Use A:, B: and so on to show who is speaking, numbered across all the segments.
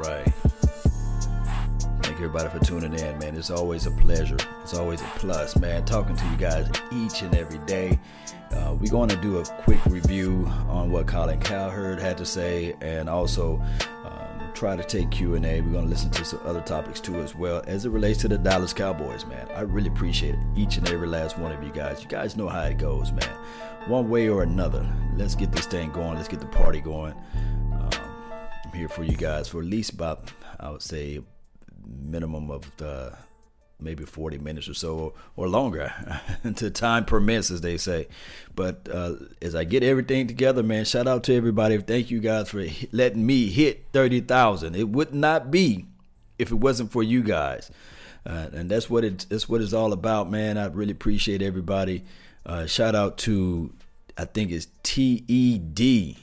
A: right. Thank you everybody for tuning in, man. It's always a pleasure. It's always a plus, man. Talking to you guys each and every day. Uh, we're going to do a quick review on what Colin Cowherd had to say, and also um, try to take Q and A. We're going to listen to some other topics too, as well as it relates to the Dallas Cowboys, man. I really appreciate it, each and every last one of you guys. You guys know how it goes, man. One way or another. Let's get this thing going. Let's get the party going. Here for you guys for at least about, I would say, minimum of the maybe 40 minutes or so or longer until time permits as they say. But uh, as i get everything together man shout out to everybody. Thank you guys for letting me hit 30000 it would not be if it wasn't for you guys. Uh, and that's what it, that's what it's all about man. I really appreciate everybody. Uh, shout out to i think it's t-e-d-m-p-c-b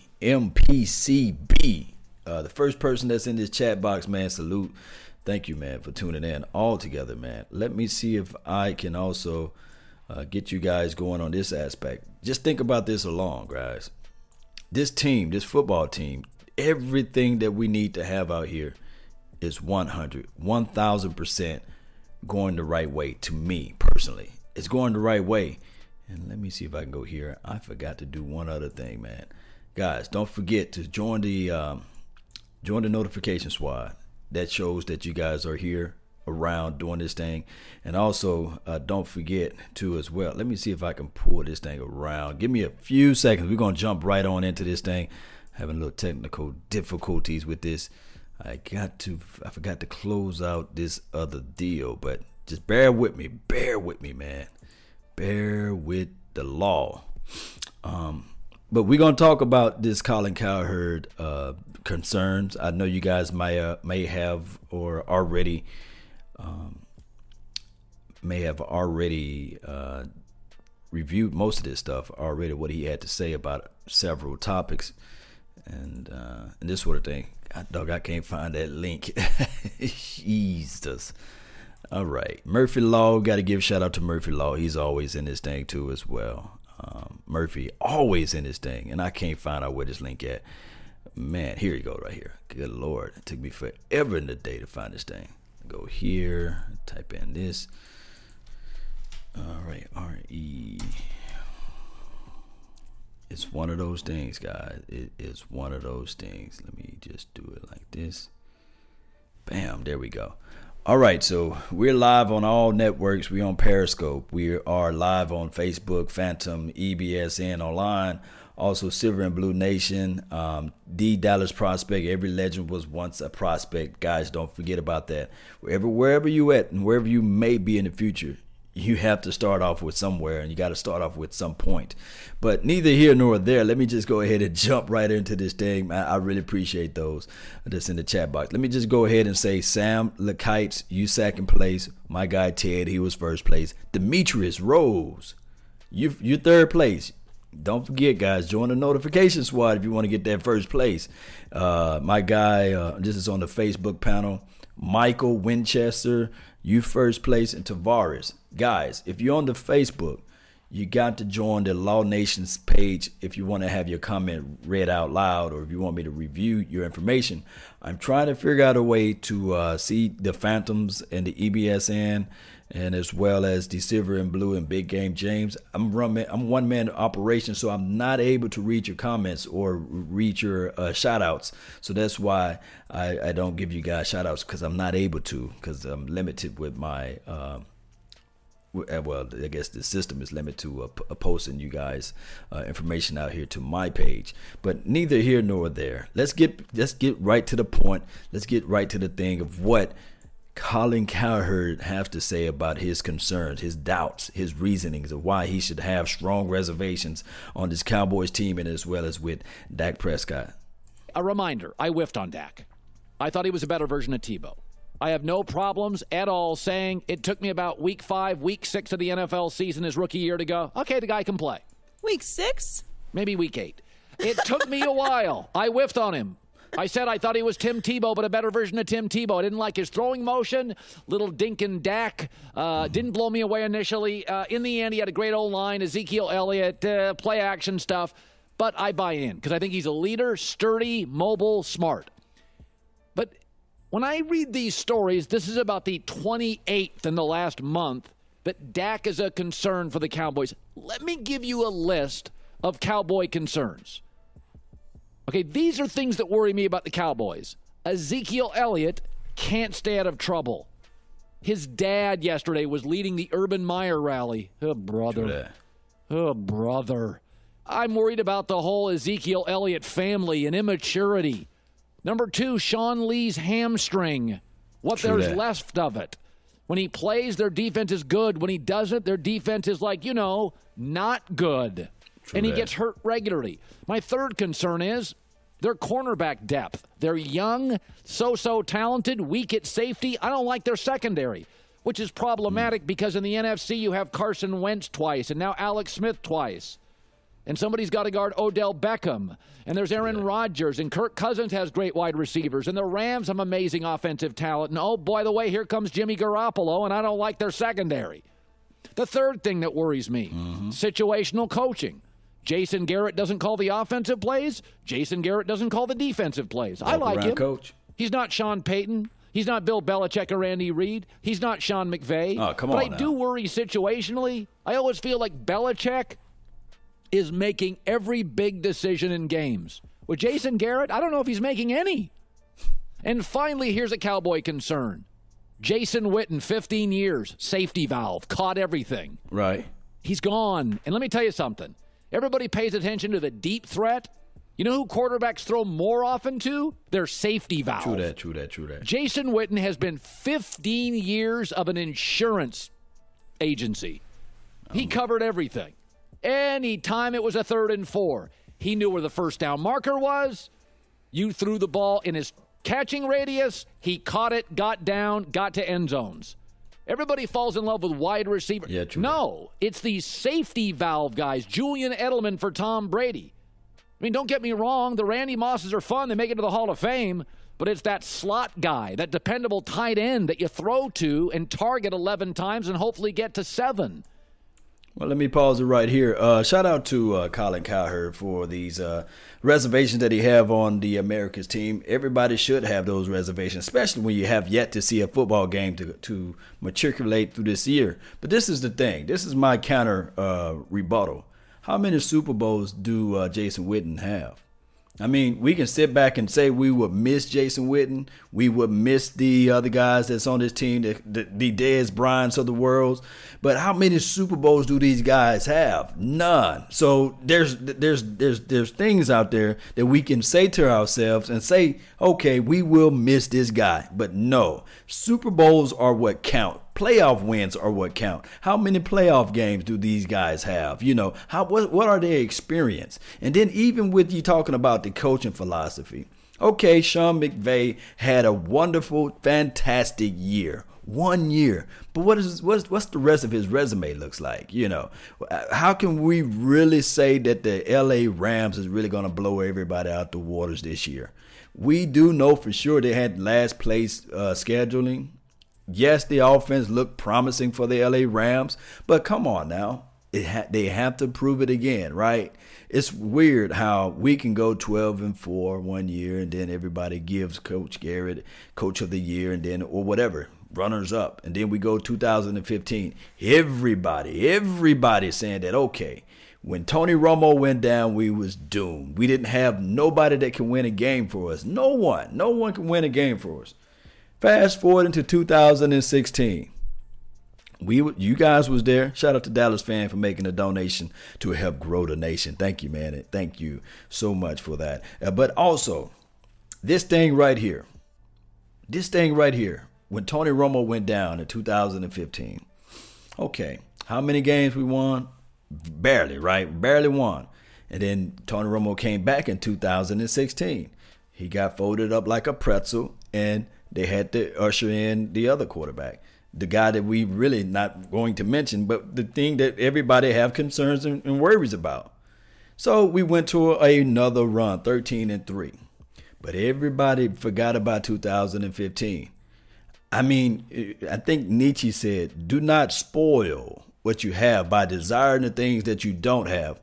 A: uh, the first person that's in this chat box man salute Thank you, man, for tuning in all together, man. Let me see if I can also uh, get you guys going on this aspect. Just think about this along, guys. This team, this football team, everything that we need to have out here is 100, 1000% going the right way to me personally. It's going the right way. And let me see if I can go here. I forgot to do one other thing, man. Guys, don't forget to join the um, join the notification squad that shows that you guys are here around doing this thing. And also, uh, don't forget to as well. Let me see if I can pull this thing around. Give me a few seconds. We're gonna jump right on into this thing. Having a little technical difficulties with this. I got to. I forgot to close out this other deal, but just bear with me. Bear with me, man. Bear with the law. Um, but we're gonna talk about this Colin Cowherd uh, concerns. I know you guys may uh, may have or already um, may have already uh, reviewed most of this stuff already. What he had to say about several topics and uh, and this sort of thing. God, dog, I can't find that link. Jesus. All right, Murphy Law. Got to give shout out to Murphy Law. He's always in this thing too as well. Um, Murphy always in this thing, and I can't find out where this link at. Man, here you go, right here. Good lord, it took me forever in the day to find this thing. Go here, type in this. All right, R E. It's one of those things, guys. It is one of those things. Let me just do it like this. Bam, there we go. All right, so we're live on all networks. We're on Periscope. We are live on Facebook, Phantom, EBSN online, also Silver and Blue Nation, um, the Dallas Prospect. Every legend was once a prospect. Guys, don't forget about that. Wherever, wherever you at and wherever you may be in the future, you have to start off with somewhere and you got to start off with some point. But neither here nor there. Let me just go ahead and jump right into this thing. I, I really appreciate those that's in the chat box. Let me just go ahead and say Sam Lakites, you second place. My guy Ted, he was first place. Demetrius Rose, you you third place. Don't forget, guys, join the notification squad if you want to get that first place. Uh, my guy, uh, this is on the Facebook panel. Michael Winchester, you first place, in Tavares. Guys, if you're on the Facebook, you got to join the Law Nations page if you want to have your comment read out loud or if you want me to review your information. I'm trying to figure out a way to uh, see the Phantoms and the EBSN and as well as the Silver and Blue and Big Game James. I'm I'm one man operation, so I'm not able to read your comments or read your uh, shout outs. So that's why I, I don't give you guys shout outs because I'm not able to because I'm limited with my. Uh, well, I guess the system is limited to uh, uh, posting you guys uh, information out here to my page. But neither here nor there. Let's get let's get right to the point. Let's get right to the thing of what Colin Cowherd have to say about his concerns, his doubts, his reasonings of why he should have strong reservations on this Cowboys team and as well as with Dak Prescott.
B: A reminder: I whiffed on Dak. I thought he was a better version of Tebow. I have no problems at all saying it took me about week five, week six of the NFL season, his rookie year to go, okay, the guy can play.
C: Week six?
B: Maybe week eight. It took me a while. I whiffed on him. I said I thought he was Tim Tebow, but a better version of Tim Tebow. I didn't like his throwing motion, little dink and Dak. Uh, didn't blow me away initially. Uh, in the end, he had a great old line, Ezekiel Elliott, uh, play action stuff. But I buy in because I think he's a leader, sturdy, mobile, smart. But when I read these stories, this is about the 28th in the last month that Dak is a concern for the Cowboys. Let me give you a list of Cowboy concerns. Okay, these are things that worry me about the Cowboys. Ezekiel Elliott can't stay out of trouble. His dad yesterday was leading the Urban Meyer rally. Oh, brother. Oh, brother. I'm worried about the whole Ezekiel Elliott family and immaturity. Number two, Sean Lee's hamstring. What
A: True
B: there's
A: that.
B: left of it. When he plays, their defense is good. When he doesn't, their defense is like, you know, not good. And he gets hurt regularly. My third concern is their cornerback depth. They're young, so so talented, weak at safety. I don't like their secondary, which is problematic hmm. because in the NFC you have Carson Wentz twice and now Alex Smith twice. And somebody's got to guard Odell Beckham. And there's Aaron Rodgers. And Kirk Cousins has great wide receivers. And the Rams have amazing offensive talent. And oh, by the way, here comes Jimmy Garoppolo, and I don't like their secondary. The third thing that worries me mm-hmm. situational coaching. Jason Garrett doesn't call the offensive plays. Jason Garrett doesn't call the defensive plays. I like him.
A: coach.
B: He's not Sean Payton. He's not Bill Belichick or Andy Reid. He's not Sean McVay.
A: Oh, come
B: but
A: on
B: I
A: now.
B: do worry situationally. I always feel like Belichick is making every big decision in games. With Jason Garrett, I don't know if he's making any. And finally, here's a Cowboy concern. Jason Witten, 15 years, safety valve, caught everything.
A: Right.
B: He's gone. And let me tell you something. Everybody pays attention to the deep threat. You know who quarterbacks throw more often to? Their safety valve.
A: True that. True that. True that.
B: Jason Witten has been 15 years of an insurance agency. He oh. covered everything. Anytime it was a third and four, he knew where the first down marker was. You threw the ball in his catching radius. He caught it, got down, got to end zones. Everybody falls in love with wide receiver.
A: Yeah, true
B: No, it's these safety valve guys. Julian Edelman for Tom Brady. I mean, don't get me wrong. The Randy Mosses are fun. They make it to the Hall of Fame. But it's that slot guy, that dependable tight end that you throw to and target 11 times and hopefully get to seven.
A: Well, let me pause it right here. Uh, shout out to uh, Colin Cowherd for these uh, reservations that he have on the Americas team. Everybody should have those reservations, especially when you have yet to see a football game to to matriculate through this year. But this is the thing. This is my counter uh, rebuttal. How many Super Bowls do uh, Jason Witten have? I mean, we can sit back and say we would miss Jason Witten. We would miss the other guys that's on this team, the, the, the Dez Bryants of the world. But how many Super Bowls do these guys have? None. So there's there's there's there's things out there that we can say to ourselves and say, okay, we will miss this guy. But no, Super Bowls are what count. Playoff wins are what count. How many playoff games do these guys have? You know, how what what are their experience? And then even with you talking about the coaching philosophy. Okay, Sean McVay had a wonderful, fantastic year. One year. But what is what's what's the rest of his resume looks like? You know, how can we really say that the LA Rams is really going to blow everybody out the waters this year? We do know for sure they had last place uh, scheduling. Yes, the offense looked promising for the LA Rams, but come on now. Ha- they have to prove it again, right? It's weird how we can go 12 and 4 one year and then everybody gives Coach Garrett coach of the year and then or whatever, runners up. And then we go 2015. Everybody, everybody saying that okay, when Tony Romo went down, we was doomed. We didn't have nobody that can win a game for us. No one. No one can win a game for us. Fast forward into 2016. We you guys was there. Shout out to Dallas fan for making a donation to help grow the nation. Thank you, man. Thank you so much for that. Uh, but also, this thing right here. This thing right here. When Tony Romo went down in 2015. Okay, how many games we won? Barely, right? Barely won. And then Tony Romo came back in 2016. He got folded up like a pretzel, and they had to usher in the other quarterback, the guy that we really not going to mention, but the thing that everybody have concerns and, and worries about. So we went to another run, 13 and 3. But everybody forgot about 2015. I mean, eh, I think Nietzsche said, do not spoil what you have by desiring the things that you don't have.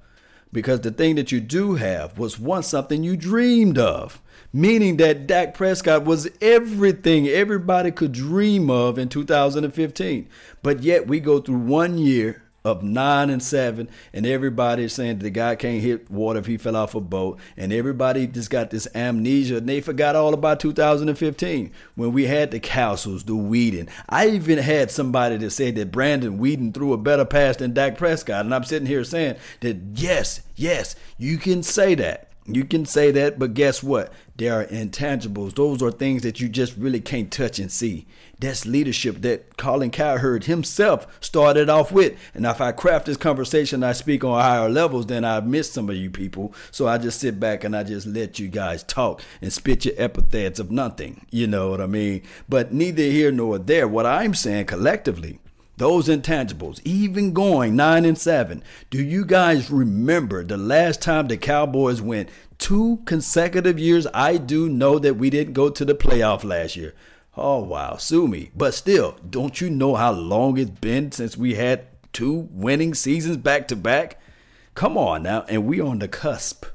A: because the thing that you do have was once something you dreamed of. Meaning that Dak Prescott was everything everybody could dream of in 2015. But yet we go through one year of nine and seven, and everybody is saying the guy can't hit water if he fell off a boat, and everybody just got this amnesia, and they forgot all about 2015 when we had the Cassels, the Weeden. I even had somebody that said that Brandon Weeden threw a better pass than Dak Prescott, and I'm sitting here saying that yes, yes, you can say that. You can say that, but guess what? There are intangibles. Those are things that you just really can't touch and see. That's leadership that Colin Cowherd himself started off with. And if I craft this conversation, I speak on higher levels, then I've missed some of you people. So I just sit back and I just let you guys talk and spit your epithets of nothing. You know what I mean? But neither here nor there. What I'm saying collectively those intangibles, even going nine and seven. Do you guys remember the last time the Cowboys went two consecutive years? I do know that we didn't go to the playoff last year. Oh wow, sue me. But still, don't you know how long it's been since we had two winning seasons back to back? Come on now, and we on the cusp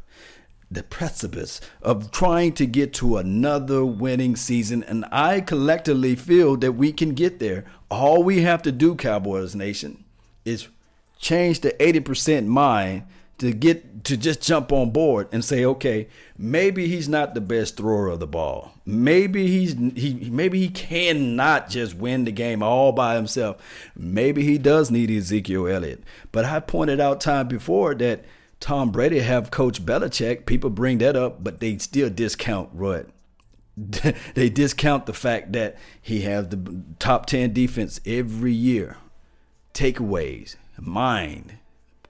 A: the precipice of trying to get to another winning season. And I collectively feel that we can get there. All we have to do, Cowboys Nation, is change the 80% mind to get to just jump on board and say, okay, maybe he's not the best thrower of the ball. Maybe he's he maybe he cannot just win the game all by himself. Maybe he does need Ezekiel Elliott. But I pointed out time before that Tom Brady have Coach Belichick. People bring that up, but they still discount Rudd. they discount the fact that he has the top 10 defense every year. Takeaways, mind,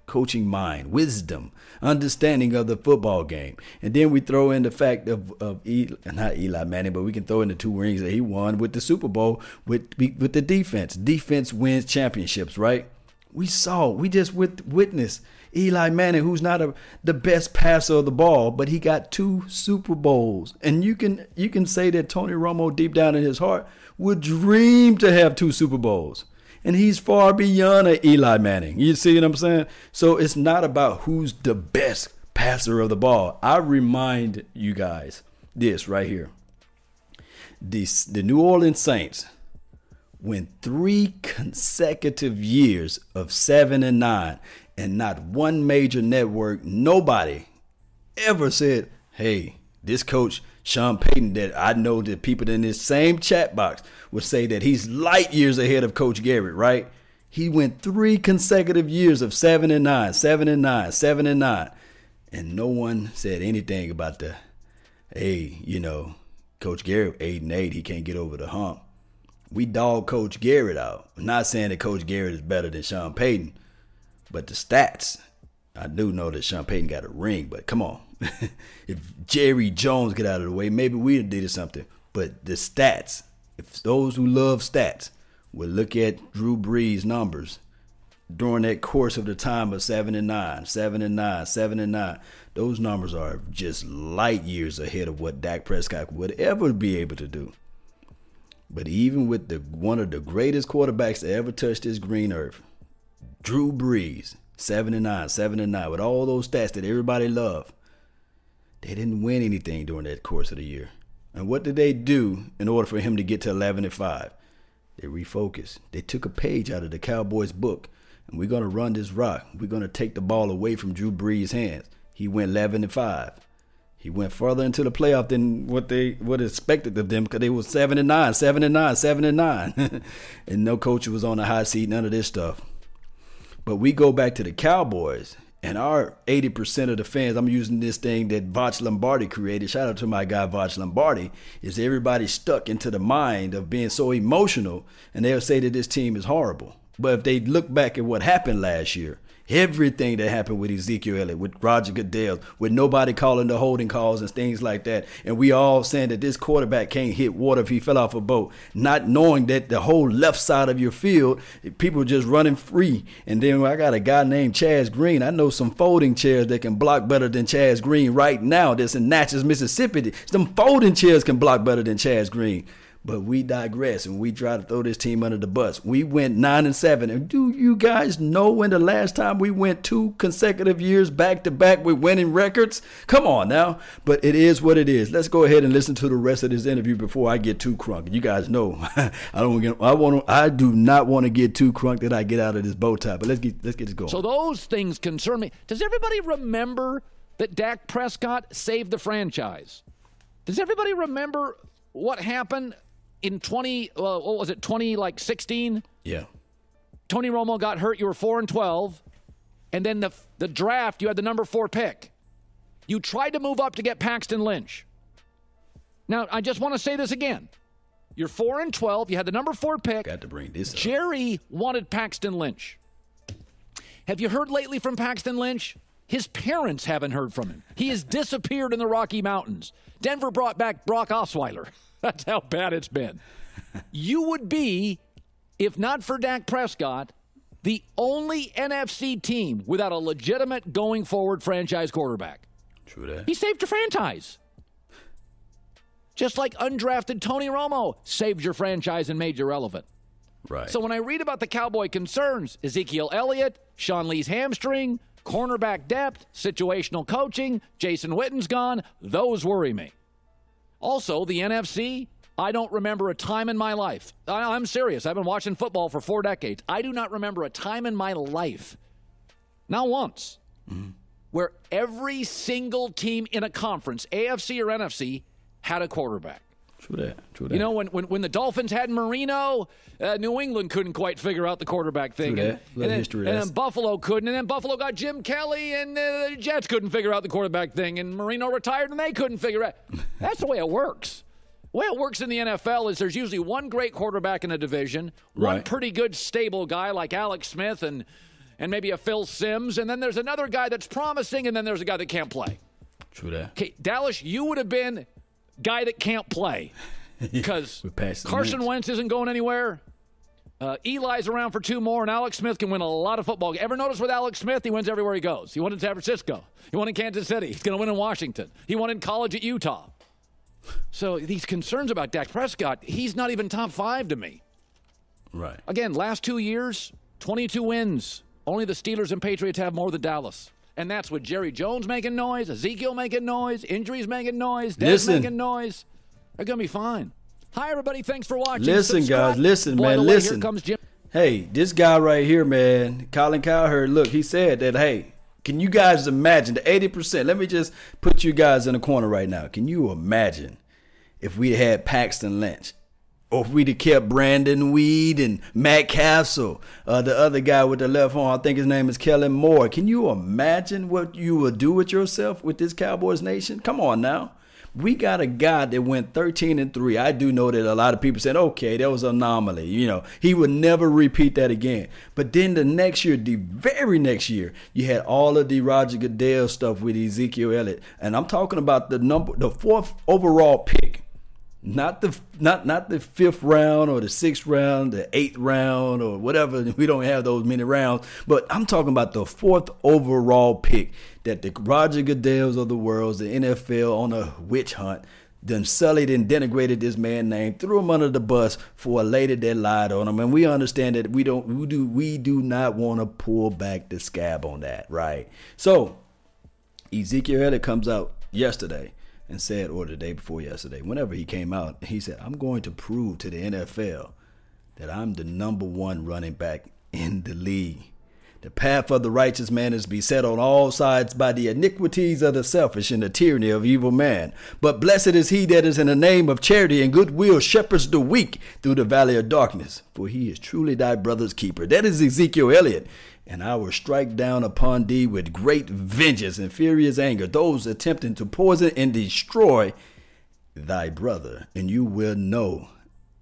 A: coaching mind, wisdom, understanding of the football game. And then we throw in the fact of, of Eli, not Eli Manning, but we can throw in the two rings that he won with the Super Bowl with, with the defense. Defense wins championships, right? We saw, we just witnessed Eli Manning, who's not a, the best passer of the ball, but he got two Super Bowls. And you can you can say that Tony Romo, deep down in his heart, would dream to have two Super Bowls. And he's far beyond a Eli Manning. You see what I'm saying? So it's not about who's the best passer of the ball. I remind you guys this right here. This, the New Orleans Saints went three consecutive years of seven and nine and not one major network, nobody ever said, hey, this coach, Sean Payton, that I know that people in this same chat box would say that he's light years ahead of Coach Garrett, right? He went three consecutive years of seven and nine, seven and nine, seven and nine. And no one said anything about the, hey, you know, Coach Garrett, eight and eight, he can't get over the hump. We dog Coach Garrett out. I'm not saying that Coach Garrett is better than Sean Payton, but the stats, I do know that Sean Payton got a ring, but come on. if Jerry Jones get out of the way, maybe we did something. But the stats, if those who love stats would look at Drew Brees' numbers during that course of the time of seven and nine, seven and nine, seven and nine, those numbers are just light years ahead of what Dak Prescott would ever be able to do. But even with the one of the greatest quarterbacks to ever touch this green earth, Drew Brees, seven and nine, seven and nine, with all those stats that everybody loved. They didn't win anything during that course of the year. And what did they do in order for him to get to 11 and 5? They refocused. They took a page out of the Cowboys book, and we're going to run this rock. We're going to take the ball away from Drew Brees' hands. He went 11 and 5. He went further into the playoff than what they what expected of them because they were seven and nine, seven and nine, seven and nine, and no coach was on the hot seat. None of this stuff. But we go back to the Cowboys, and our 80% of the fans, I'm using this thing that Voch Lombardi created. Shout out to my guy, Voch Lombardi. Is everybody stuck into the mind of being so emotional, and they'll say that this team is horrible. But if they look back at what happened last year, Everything that happened with Ezekiel Elliott, with Roger Goodell, with nobody calling the holding calls and things like that. And we all saying that this quarterback can't hit water if he fell off a boat, not knowing that the whole left side of your field, people just running free. And then I got a guy named Chaz Green. I know some folding chairs that can block better than Chaz Green right now. That's in Natchez, Mississippi. Some folding chairs can block better than Chaz Green. But we digress and we try to throw this team under the bus. We went nine and seven. And do you guys know when the last time we went two consecutive years back to back with winning records? Come on now. But it is what it is. Let's go ahead and listen to the rest of this interview before I get too crunk. You guys know I don't get I want to, I do not want to get too crunk that I get out of this bow tie. But let's get let's get this going.
B: So those things concern me. Does everybody remember that Dak Prescott saved the franchise? Does everybody remember what happened in 20 uh, what was it 20 like 16
A: yeah.
B: Tony romo got hurt you were 4 and 12 and then the the draft you had the number 4 pick. You tried to move up to get paxton lynch. Now i just want to say this again. You're 4 and 12 you had the number 4 pick.
A: Got to bring this up.
B: jerry wanted paxton lynch. Have you heard lately from paxton lynch? His parents haven't heard from him. He has disappeared in the rocky mountains. Denver brought back brock osweiler That's how bad it's been. you would be, if not for Dak Prescott, the only NFC team without a legitimate going forward franchise quarterback.
A: True that.
B: He saved your franchise. Just like undrafted Tony Romo saved your franchise and made you relevant.
A: Right.
B: So when I read about the Cowboy concerns, Ezekiel Elliott, Sean Lee's hamstring, cornerback depth, situational coaching, Jason Witten's gone, those worry me. Also, the NFC, I don't remember a time in my life. I'm serious. I've been watching football for four decades. I do not remember a time in my life, not once, mm-hmm. where every single team in a conference, AFC or NFC, had a quarterback.
A: True that. True that.
B: You know, when, when, when the Dolphins had Marino, uh, New England couldn't quite figure out the quarterback thing.
A: True that.
B: And, and, then, and then, Buffalo couldn't. And then Buffalo got Jim Kelly, and uh, the Jets couldn't figure out the quarterback thing. And Marino retired, and they couldn't figure out. That's the way it works. The way it works in the NFL is there's usually one great quarterback in a division,
A: right.
B: one pretty good stable guy like Alex Smith and and maybe a Phil Simms, and then there's another guy that's promising, and then there's a guy that can't play.
A: True that.
B: Okay, Dallas, you would have been guy that can't play because Carson Wentz isn't going anywhere. Uh, Eli's around for two more, and Alex Smith can win a lot of football. Ever notice with Alex Smith, he wins everywhere he goes. He won in San Francisco. He won in Kansas City. He's going to win in Washington. He won in college at Utah. So these concerns about Dak Prescott, he's not even top five to me.
A: Right.
B: Again, last two years, 22 wins. Only the Steelers and Patriots have more than Dallas. And that's with Jerry Jones making noise, Ezekiel making noise, injuries making noise, Dez making noise. They're going to be fine. Hi, everybody. Thanks for watching.
A: Listen,
B: Subscribe.
A: guys. Listen,
B: Boy,
A: man. listen.
B: Comes Jim.
A: Hey, this guy right here, man, Colin Cowherd, look, he said that, hey, can you guys imagine the 80%? Let me just put you guys in a corner right now. Can you imagine if we had Paxton Lynch? Or if we'd have kept Brandon Weed and Matt Cassel, uh, the other guy with the left arm, I think his name is Kellen Moore. Can you imagine what you would do with yourself with this Cowboys nation? Come on now. We got a guy that went 13 and 3. I do know that a lot of people said, okay, that was an anomaly. You know, he would never repeat that again. But then the next year, the very next year, you had all of the Roger Goodell stuff with Ezekiel Elliott. And I'm talking about the number, the fourth overall pick not the not not the fifth round or the sixth round, the eighth round or whatever. We don't have those many rounds, but I'm talking about the fourth overall pick that the Roger Goodells of the world, the NFL on a witch hunt, then sullied and denigrated this man name, threw him under the bus for a lady that lied on him, and we understand that we don't we do we do not want to pull back the scab on that, right? So Ezekiel Elliott comes out yesterday and said, or the day before yesterday, whenever he came out, he said, I'm going to prove to the NFL that I'm the number one running back in the league. The path of the righteous man is beset on all sides by the iniquities of the selfish and the tyranny of evil man. But blessed is he that is in the name of charity and goodwill shepherds the weak through the valley of darkness, for he is truly thy brother's keeper. That is Ezekiel Elliott and I will strike down upon thee with great vengeance and furious anger those attempting to poison and destroy thy brother, and you will know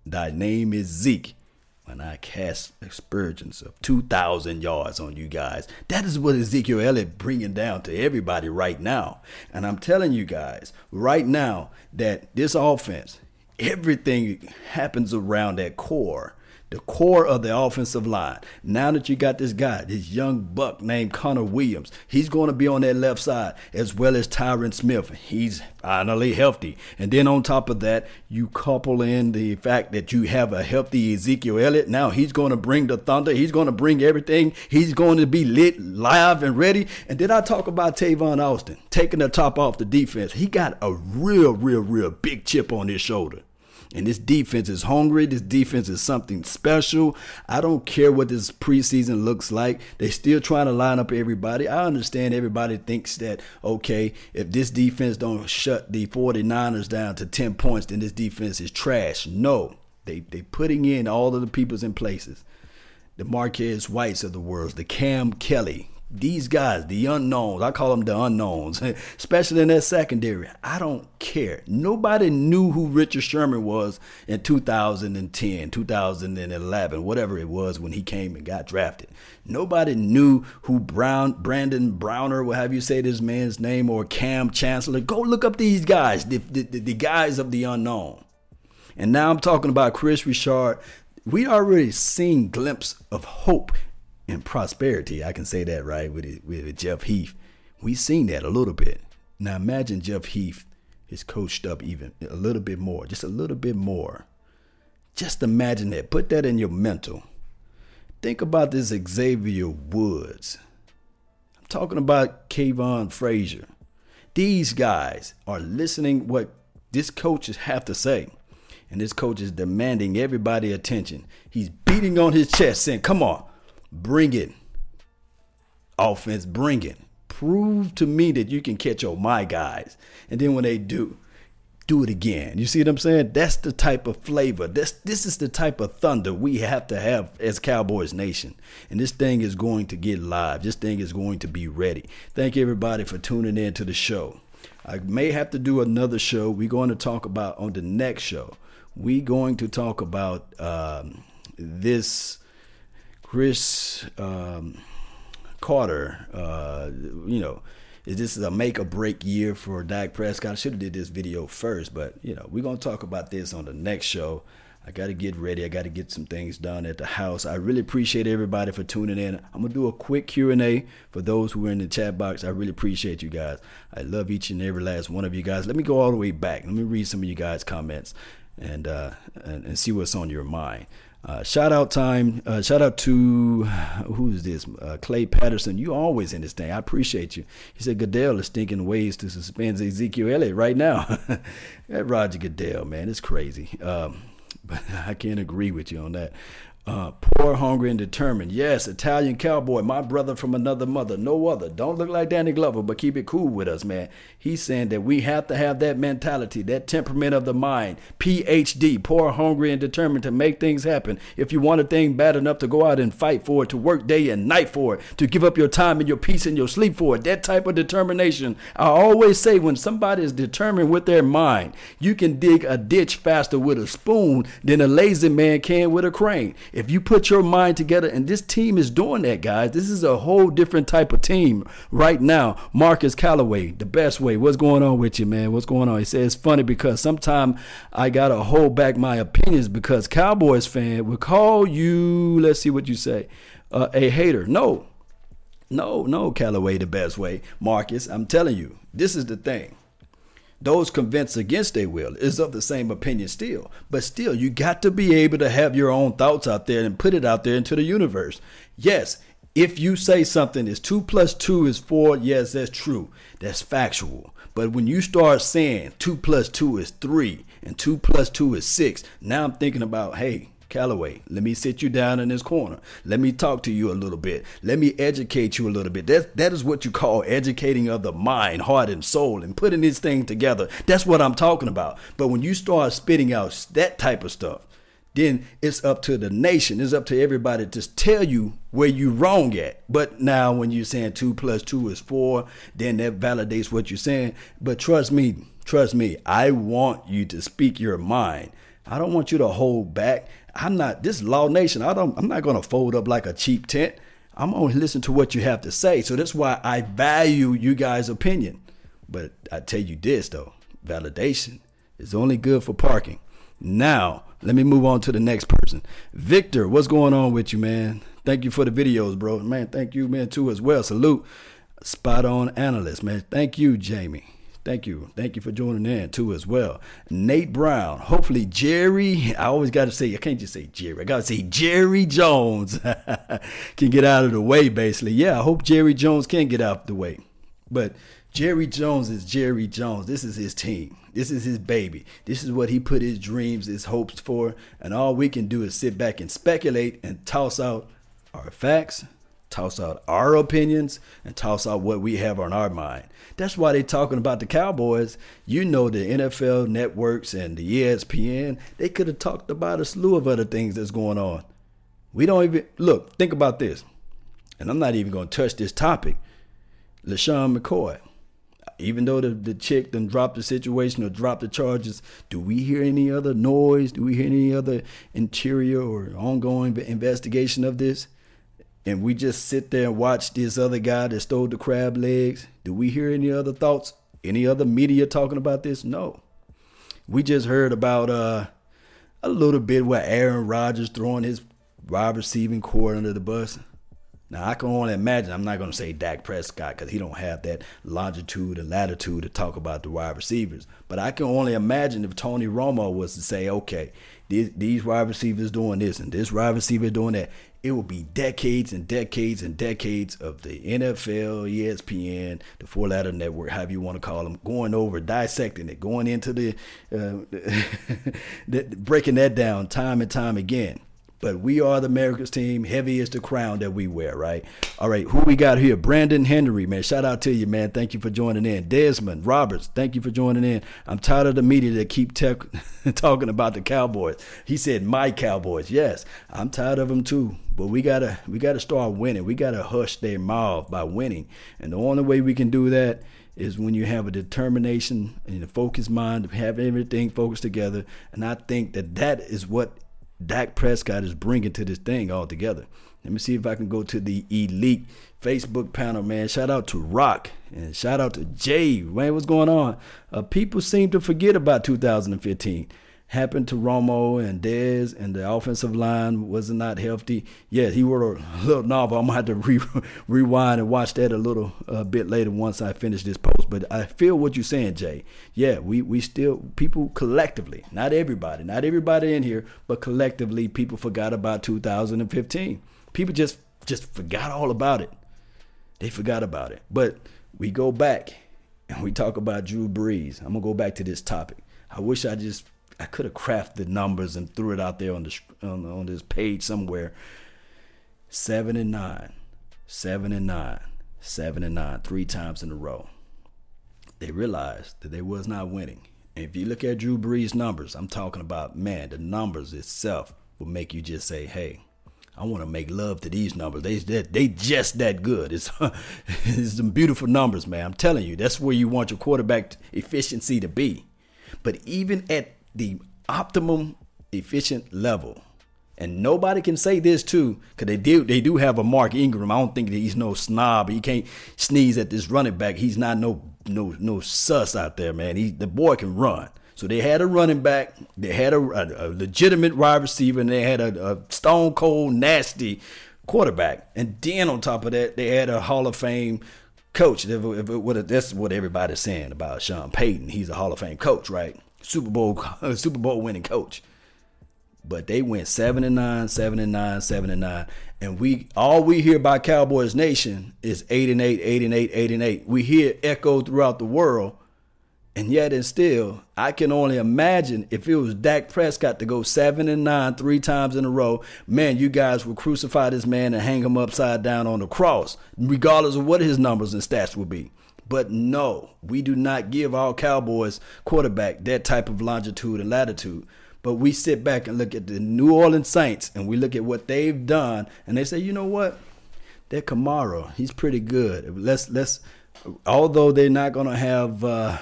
A: thy name is Zeke when I cast aspersions of 2,000 yards on you guys. That is what Ezekiel Elliott bringing down to everybody right now. And I'm telling you guys right now that this offense, everything happens around that core the core of the offensive line. Now that you got this guy, this young buck named Connor Williams, he's going to be on that left side as well as Tyron Smith. He's finally healthy. And then on top of that, you couple in the fact that you have a healthy Ezekiel Elliott. Now he's going to bring the thunder. He's going to bring everything. He's going to be lit, live, and ready. And then I talk about Tavon Austin taking the top off the defense. He got a real, real, real big chip on his shoulder. And this defense is hungry. This defense is something special. I don't care what this preseason looks like. They're still trying to line up everybody. I understand everybody thinks that, okay, if this defense don't shut the 49ers down to 10 points, then this defense is trash. No. They they putting in all of the peoples in places. The Marquez Whites of the world, the Cam Kelly, these guys, the unknowns, I call them the unknowns, especially in that secondary. I don't care. Nobody knew who Richard Sherman was in 2010, 2011, whatever it was when he came and got drafted. Nobody knew who Brown, Brandon Browner, what have you say this man's name, or Kam Chancellor. Go look up these guys, the, the, the guys of the unknown. And now I'm talking about Kris Richard. We already seen glimpse of hope and prosperity. I can say that right with with Jeff Heath. we've seen that a little bit. Now imagine Jeff Heath is coached up even a little bit more, just a little bit more. Just imagine that. Put that in your mental. Think about this Xavier Woods. I'm talking about Kavon Frazier. These guys are listening what this coaches have to say. And this coach is demanding everybody attention. He's beating on his chest saying, Come on, Bring it. Offense, bring it. Prove to me that you can catch on my guys. And then when they do, do it again. You see what I'm saying? That's the type of flavor. This this is the type of thunder we have to have as Cowboys Nation. And this thing is going to get live. This thing is going to be ready. Thank everybody for tuning in to the show. I may have to do another show. We're going to talk about on the next show. We're going to talk about um, this Cris um, Carter, uh, you know, is this a make or break year for Dak Prescott? I should have did this video first, but you know, we're gonna talk about this on the next show. I got to get ready. I got to get some things done at the house. I really appreciate everybody for tuning in. I'm gonna do a quick Q and A for those who are in the chat box. I really appreciate you guys. I love each and every last one of you guys. Let me go all the way back. Let me read some of you guys' comments and uh, and, and see what's on your mind. Uh, shout out time. Uh, shout out to who's this? Uh, Clay Patterson. You always in this thing. I appreciate you. He said Goodell is thinking ways to suspend Ezekiel Elliott right now. that Roger Goodell, man, it's crazy. Um, but I can't agree with you on that. Uh, poor, hungry, and determined. Yes, Italian cowboy, my brother from another mother, no other. Don't look like Danny Glover, but keep it cool with us, man. He's saying that we have to have that mentality, that temperament of the mind. PhD, poor, hungry, and determined to make things happen. If you want a thing bad enough to go out and fight for it, to work day and night for it, to give up your time and your peace and your sleep for it, that type of determination. I always say when somebody is determined with their mind, you can dig a ditch faster with a spoon than a lazy man can with a crane. If you put your mind together, and this team is doing that, guys, this is a whole different type of team right now. Marcus Callaway, the best way. What's going on with you, man? What's going on? He says it's funny because sometimes I gotta hold back my opinions because Cowboys fan will call you. Let's see what you say. Uh, a hater. No, no, no, Callaway, the best way. Marcus, I'm telling you, this is the thing. Those convinced against their will is of the same opinion still. But still, you got to be able to have your own thoughts out there and put it out there into the universe. Yes, if you say something is two plus two is four, yes, that's true. That's factual. But when you start saying two plus two is three and two plus two is six, now I'm thinking about, hey, Callaway, let me sit you down in this corner. Let me talk to you a little bit. Let me educate you a little bit. That, that is what you call educating of the mind, heart, and soul and putting this thing together. That's what I'm talking about. But when you start spitting out that type of stuff, then it's up to the nation. It's up to everybody to tell you where you wrong at. But now when you're saying two plus two is four, then that validates what you're saying. But trust me, trust me, I want you to speak your mind. I don't want you to hold back. I'm not this law nation. I don't I'm not gonna fold up like a cheap tent. I'm gonna listen to what you have to say. So that's why I value you guys' opinion. But I tell you this though, validation is only good for parking. Now, let me move on to the next person. Victor, what's going on with you, man? Thank you for the videos, bro. Man, thank you, man, too, as well. Salute. Spot on analyst, man. Thank you, Jamie. Thank you. Thank you for joining in too as well. Nate Brown. Hopefully Jerry, I always got to say, I can't just say Jerry. I got to say Jerry Jones can get out of the way basically. Yeah, I hope Jerry Jones can get out of the way. But Jerry Jones is Jerry Jones. This is his team. This is his baby. This is what he put his dreams, his hopes for. And all we can do is sit back and speculate and toss out our facts, toss out our opinions, and toss out what we have on our mind. That's why they're talking about the Cowboys. You know the NFL networks and the ESPN, they could have talked about a slew of other things that's going on. We don't even look, think about this. And I'm not even gonna touch this topic. LeSean McCoy. Even though the, the chick then dropped the situation or dropped the charges, do we hear any other noise? Do we hear any other interior or ongoing investigation of this? And we just sit there and watch this other guy that stole the crab legs, do we hear any other thoughts? Any other media talking about this? No. We just heard about uh, a little bit where Aaron Rodgers throwing his wide receiving core under the bus. Now I can only imagine. I'm not going to say Dak Prescott because he don't have that longitude and latitude to talk about the wide receivers. But I can only imagine if Tony Romo was to say, "Okay, these, these wide receivers doing this and this wide receiver doing that," it will be decades and decades and decades of the NFL, ESPN, the Four Letter Network, however you want to call them, going over, dissecting it, going into the, uh, breaking that down time and time again. But we are the America's team. Heavy is the crown that we wear, right? All right, who we got here? Brandon Henry, man. Shout out to you, man. Thank you for joining in. Desmond Roberts, thank you for joining in. I'm tired of the media that keep talking about the Cowboys. He said my Cowboys. Yes, I'm tired of them too. But we gotta we gotta start winning. We gotta hush their mouth by winning. And the only way we can do that is when you have a determination and a focused mind, have everything focused together. And I think that that is what Dak Prescott is bringing to this thing altogether. Let me see if I can go to the elite Facebook panel, man. Shout out to Rock and shout out to Jay. Man, what's going on? Uh, people seem to forget about 2015 happened to Romo and Dez, and the offensive line was not healthy. Yeah, he wrote a little novel. I'm gonna have to re- rewind and watch that a little uh, bit later once I finish this post. But I feel what you're saying, Jay. Yeah, we we still people collectively, not everybody, not everybody in here, but collectively, people forgot about 2015. People just just forgot all about it. They forgot about it. But we go back and we talk about Drew Brees. I'm gonna go back to this topic. I wish I just I could have crafted the numbers and threw it out there on the on, on this page somewhere. Seven and nine, seven and nine, seven and nine, three times in a row. They realized that they was not winning. And if you look at Drew Brees' numbers, I'm talking about man, the numbers itself will make you just say, "Hey, I want to make love to these numbers. They they, they just that good. It's it's some beautiful numbers, man. I'm telling you, that's where you want your quarterback efficiency to be. But even at the optimum efficient level. And nobody can say this too, because they do they do have a Mark Ingram. I don't think he's no snob. He can't sneeze at this running back. He's not no no no sus out there, man. He the boy can run. So they had a running back, they had a, a, a legitimate wide receiver, and they had a, a stone cold nasty quarterback. And then on top of that, they had a Hall of Fame coach. That's what everybody's saying about Sean Payton. He's a Hall of Fame coach, right? Super Bowl Super Bowl winning coach. But they went seven and nine, seven and nine, seven and nine, and we all we hear about Cowboys Nation is eight and eight, eight and eight, eight and eight. We hear echoed throughout the world, and yet and still, I can only imagine if it was Dak Prescott to go seven and nine three times in a row. Man, you guys would crucify this man and hang him upside down on the cross, regardless of what his numbers and stats would be. But no, we do not give our Cowboys quarterback that type of longitude and latitude. But we sit back and look at the New Orleans Saints and we look at what they've done and they say, you know what? That Kamara, he's pretty good. Let's let's although they're not gonna have uh,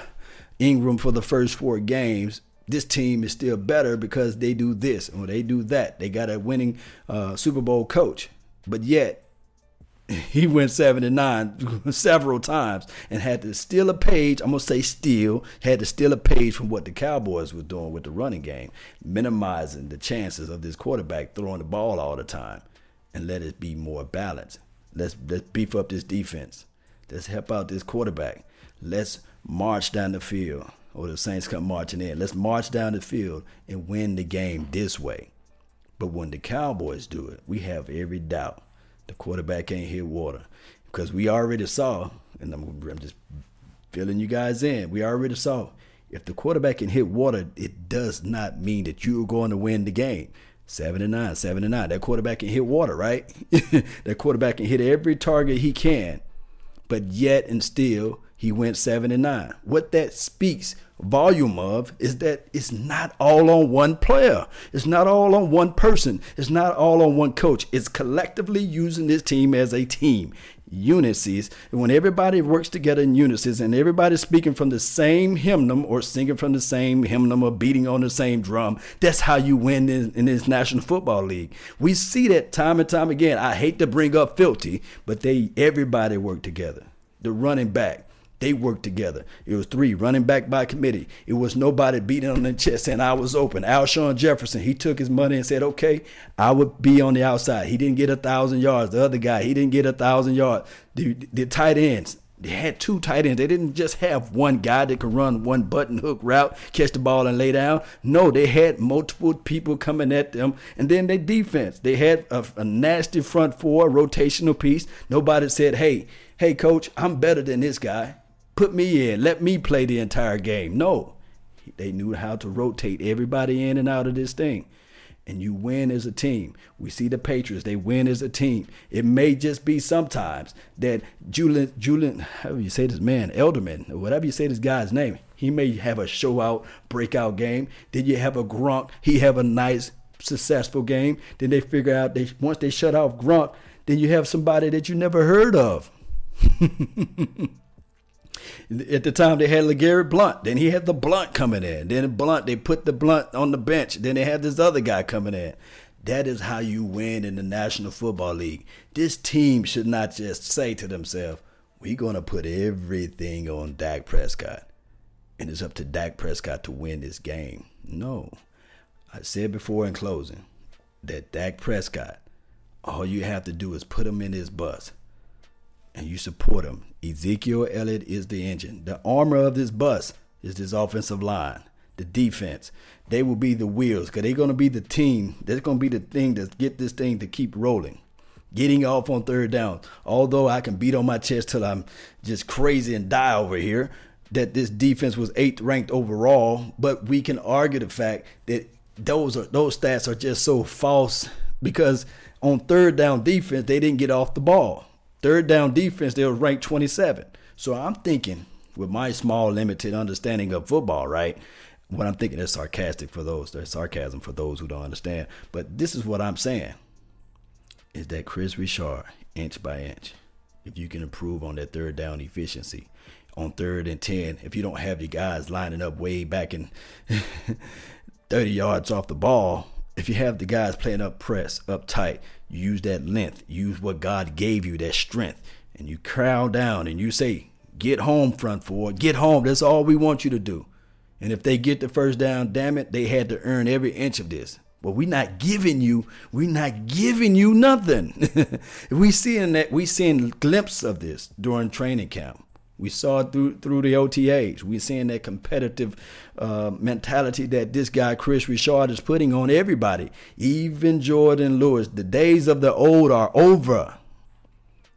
A: Ingram for the first four games, this team is still better because they do this and they do that. They got a winning uh, Super Bowl coach. But yet he went 79 several times and had to steal a page. I'm gonna say steal, had to steal a page from what the Cowboys were doing with the running game, minimizing the chances of this quarterback throwing the ball all the time, and let it be more balanced. Let's let's beef up this defense. Let's help out this quarterback. Let's march down the field, or the Saints come marching in. Let's march down the field and win the game this way. But when the Cowboys do it, we have every doubt the quarterback can't hit water because we already saw, and I'm, I'm just filling you guys in. We already saw if the quarterback can hit water, it does not mean that you're going to win the game. Seven and nine, seven and nine. That quarterback can hit water, right? that quarterback can hit every target he can, but yet and still he went seven and nine. What that speaks volume of is that it's not all on one player. It's not all on one person. It's not all on one coach. It's collectively using this team as a team. Unices. And when everybody works together in unices and everybody's speaking from the same hymnum or singing from the same hymnum or beating on the same drum, that's how you win in, in this National Football League. We see that time and time again. I hate to bring up Philly, but they everybody work together. The running back, they worked together. It was three running back by committee. It was nobody beating on the chest saying I was open. Alshon Jefferson, he took his money and said, okay, I would be on the outside. He didn't get a thousand yards. The other guy, he didn't get a thousand yards. The, the tight ends, they had two tight ends. They didn't just have one guy that could run one button hook route, catch the ball and lay down. No, they had multiple people coming at them. And then their defense. They had a, a nasty front four, rotational piece. Nobody said, hey, hey, coach, I'm better than this guy put me in, let me play the entire game. No, they knew how to rotate everybody in and out of this thing. And you win as a team. We see the Patriots, they win as a team. It may just be sometimes that Julian, Julian, how do you say this man, Elderman, or whatever you say this guy's name, he may have a show out, breakout game. Then you have a Gronk, he have a nice, successful game. Then they figure out they once they shut off Gronk, then you have somebody that you never heard of. At the time, they had LeGarrette Blunt. Then he had the Blunt coming in. Then Blunt, they put the Blunt on the bench. Then they had this other guy coming in. That is how you win in the National Football League. This team should not just say to themselves, we're going to put everything on Dak Prescott. And it's up to Dak Prescott to win this game. No. I said before in closing that Dak Prescott, all you have to do is put him in his bus and you support him. Ezekiel Elliott is the engine. The armor of this bus is this offensive line, the defense. They will be the wheels because they're going to be the team. That's going to be the thing that get this thing to keep rolling. Getting off on third down. Although I can beat on my chest till I'm just crazy and die over here that this defense was eighth ranked overall, but we can argue the fact that those are those stats are just so false because on third down defense they didn't get off the ball. Third down defense, they were ranked 27. So I'm thinking, with my small, limited understanding of football, right? What I'm thinking is sarcastic for those, there's sarcasm for those who don't understand. But this is what I'm saying is that Kris Richard, inch by inch, if you can improve on that third down efficiency, on third and 10, if you don't have your guys lining up way back in 30 yards off the ball, if you have the guys playing up press, up tight, use that length, use what God gave you, that strength, and you crowd down and you say, Get home, front four, get home. That's all we want you to do. And if they get the first down, damn it, they had to earn every inch of this. But we're not giving you, we're not giving you nothing. we seeing that we seeing glimpse of this during training camp. We saw it through through the OTAs. We're seeing that competitive uh, mentality that this guy Kris Richard is putting on everybody, even Jourdan Lewis. The days of the old are over.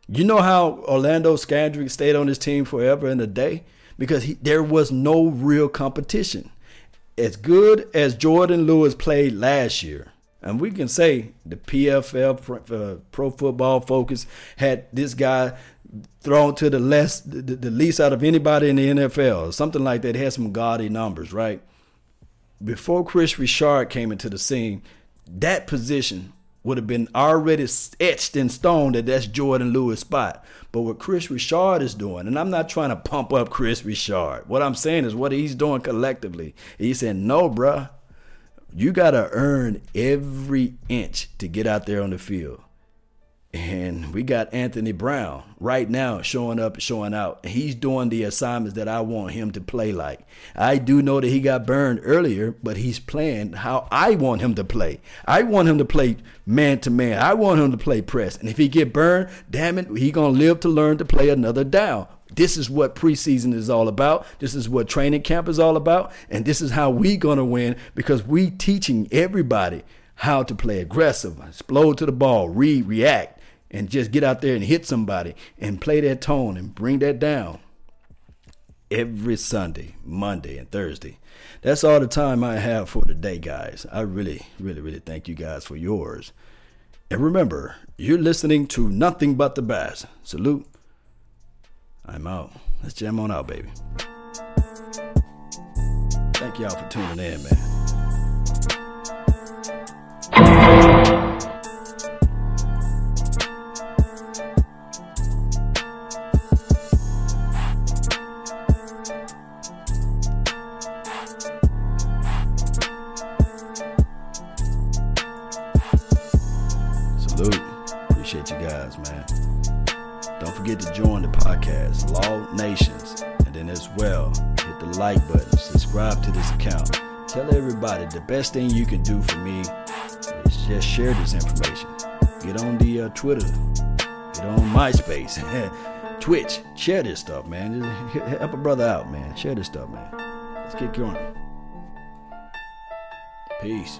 A: You know how Orlando Scandrick stayed on his team forever and a day because he, there was no real competition. As good as Jourdan Lewis played last year, and we can say the PFL, uh, Pro Football Focus, had this guy thrown to the less the, the, least out of anybody in the NFL, something like that. It some gaudy numbers, right? Before Kris Richard came into the scene, that position would have been already etched in stone that that's Jourdan Lewis' spot. But what Kris Richard is doing, and I'm not trying to pump up Kris Richard. What I'm saying is what he's doing collectively. He's saying, no, bruh, you got to earn every inch to get out there on the field. And we got Anthony Brown right now showing up, showing out. He's doing the assignments that I want him to play like. I do know that he got burned earlier, but he's playing how I want him to play. I want him to play man to man. I want him to play press. And if he get burned, damn it, he gonna live to learn to play another down. This is what preseason is all about. This is what training camp is all about. And this is how we gonna win because we teaching everybody how to play aggressive, explode to the ball, read, react and just get out there and hit somebody and play that tone and bring that down every Sunday, Monday, and Thursday. That's all the time I have for today, guys. I really, really, really thank you guys for yours. And remember, you're listening to nothing but the bass. Salute. I'm out. Let's jam on out, baby. Thank y'all for tuning in, man. Best thing you can do for me is just share this information. Get on the uh, Twitter, get on MySpace, Twitch. Share this stuff, man. Just help a brother out, man. Share this stuff, man. Let's get going. Peace.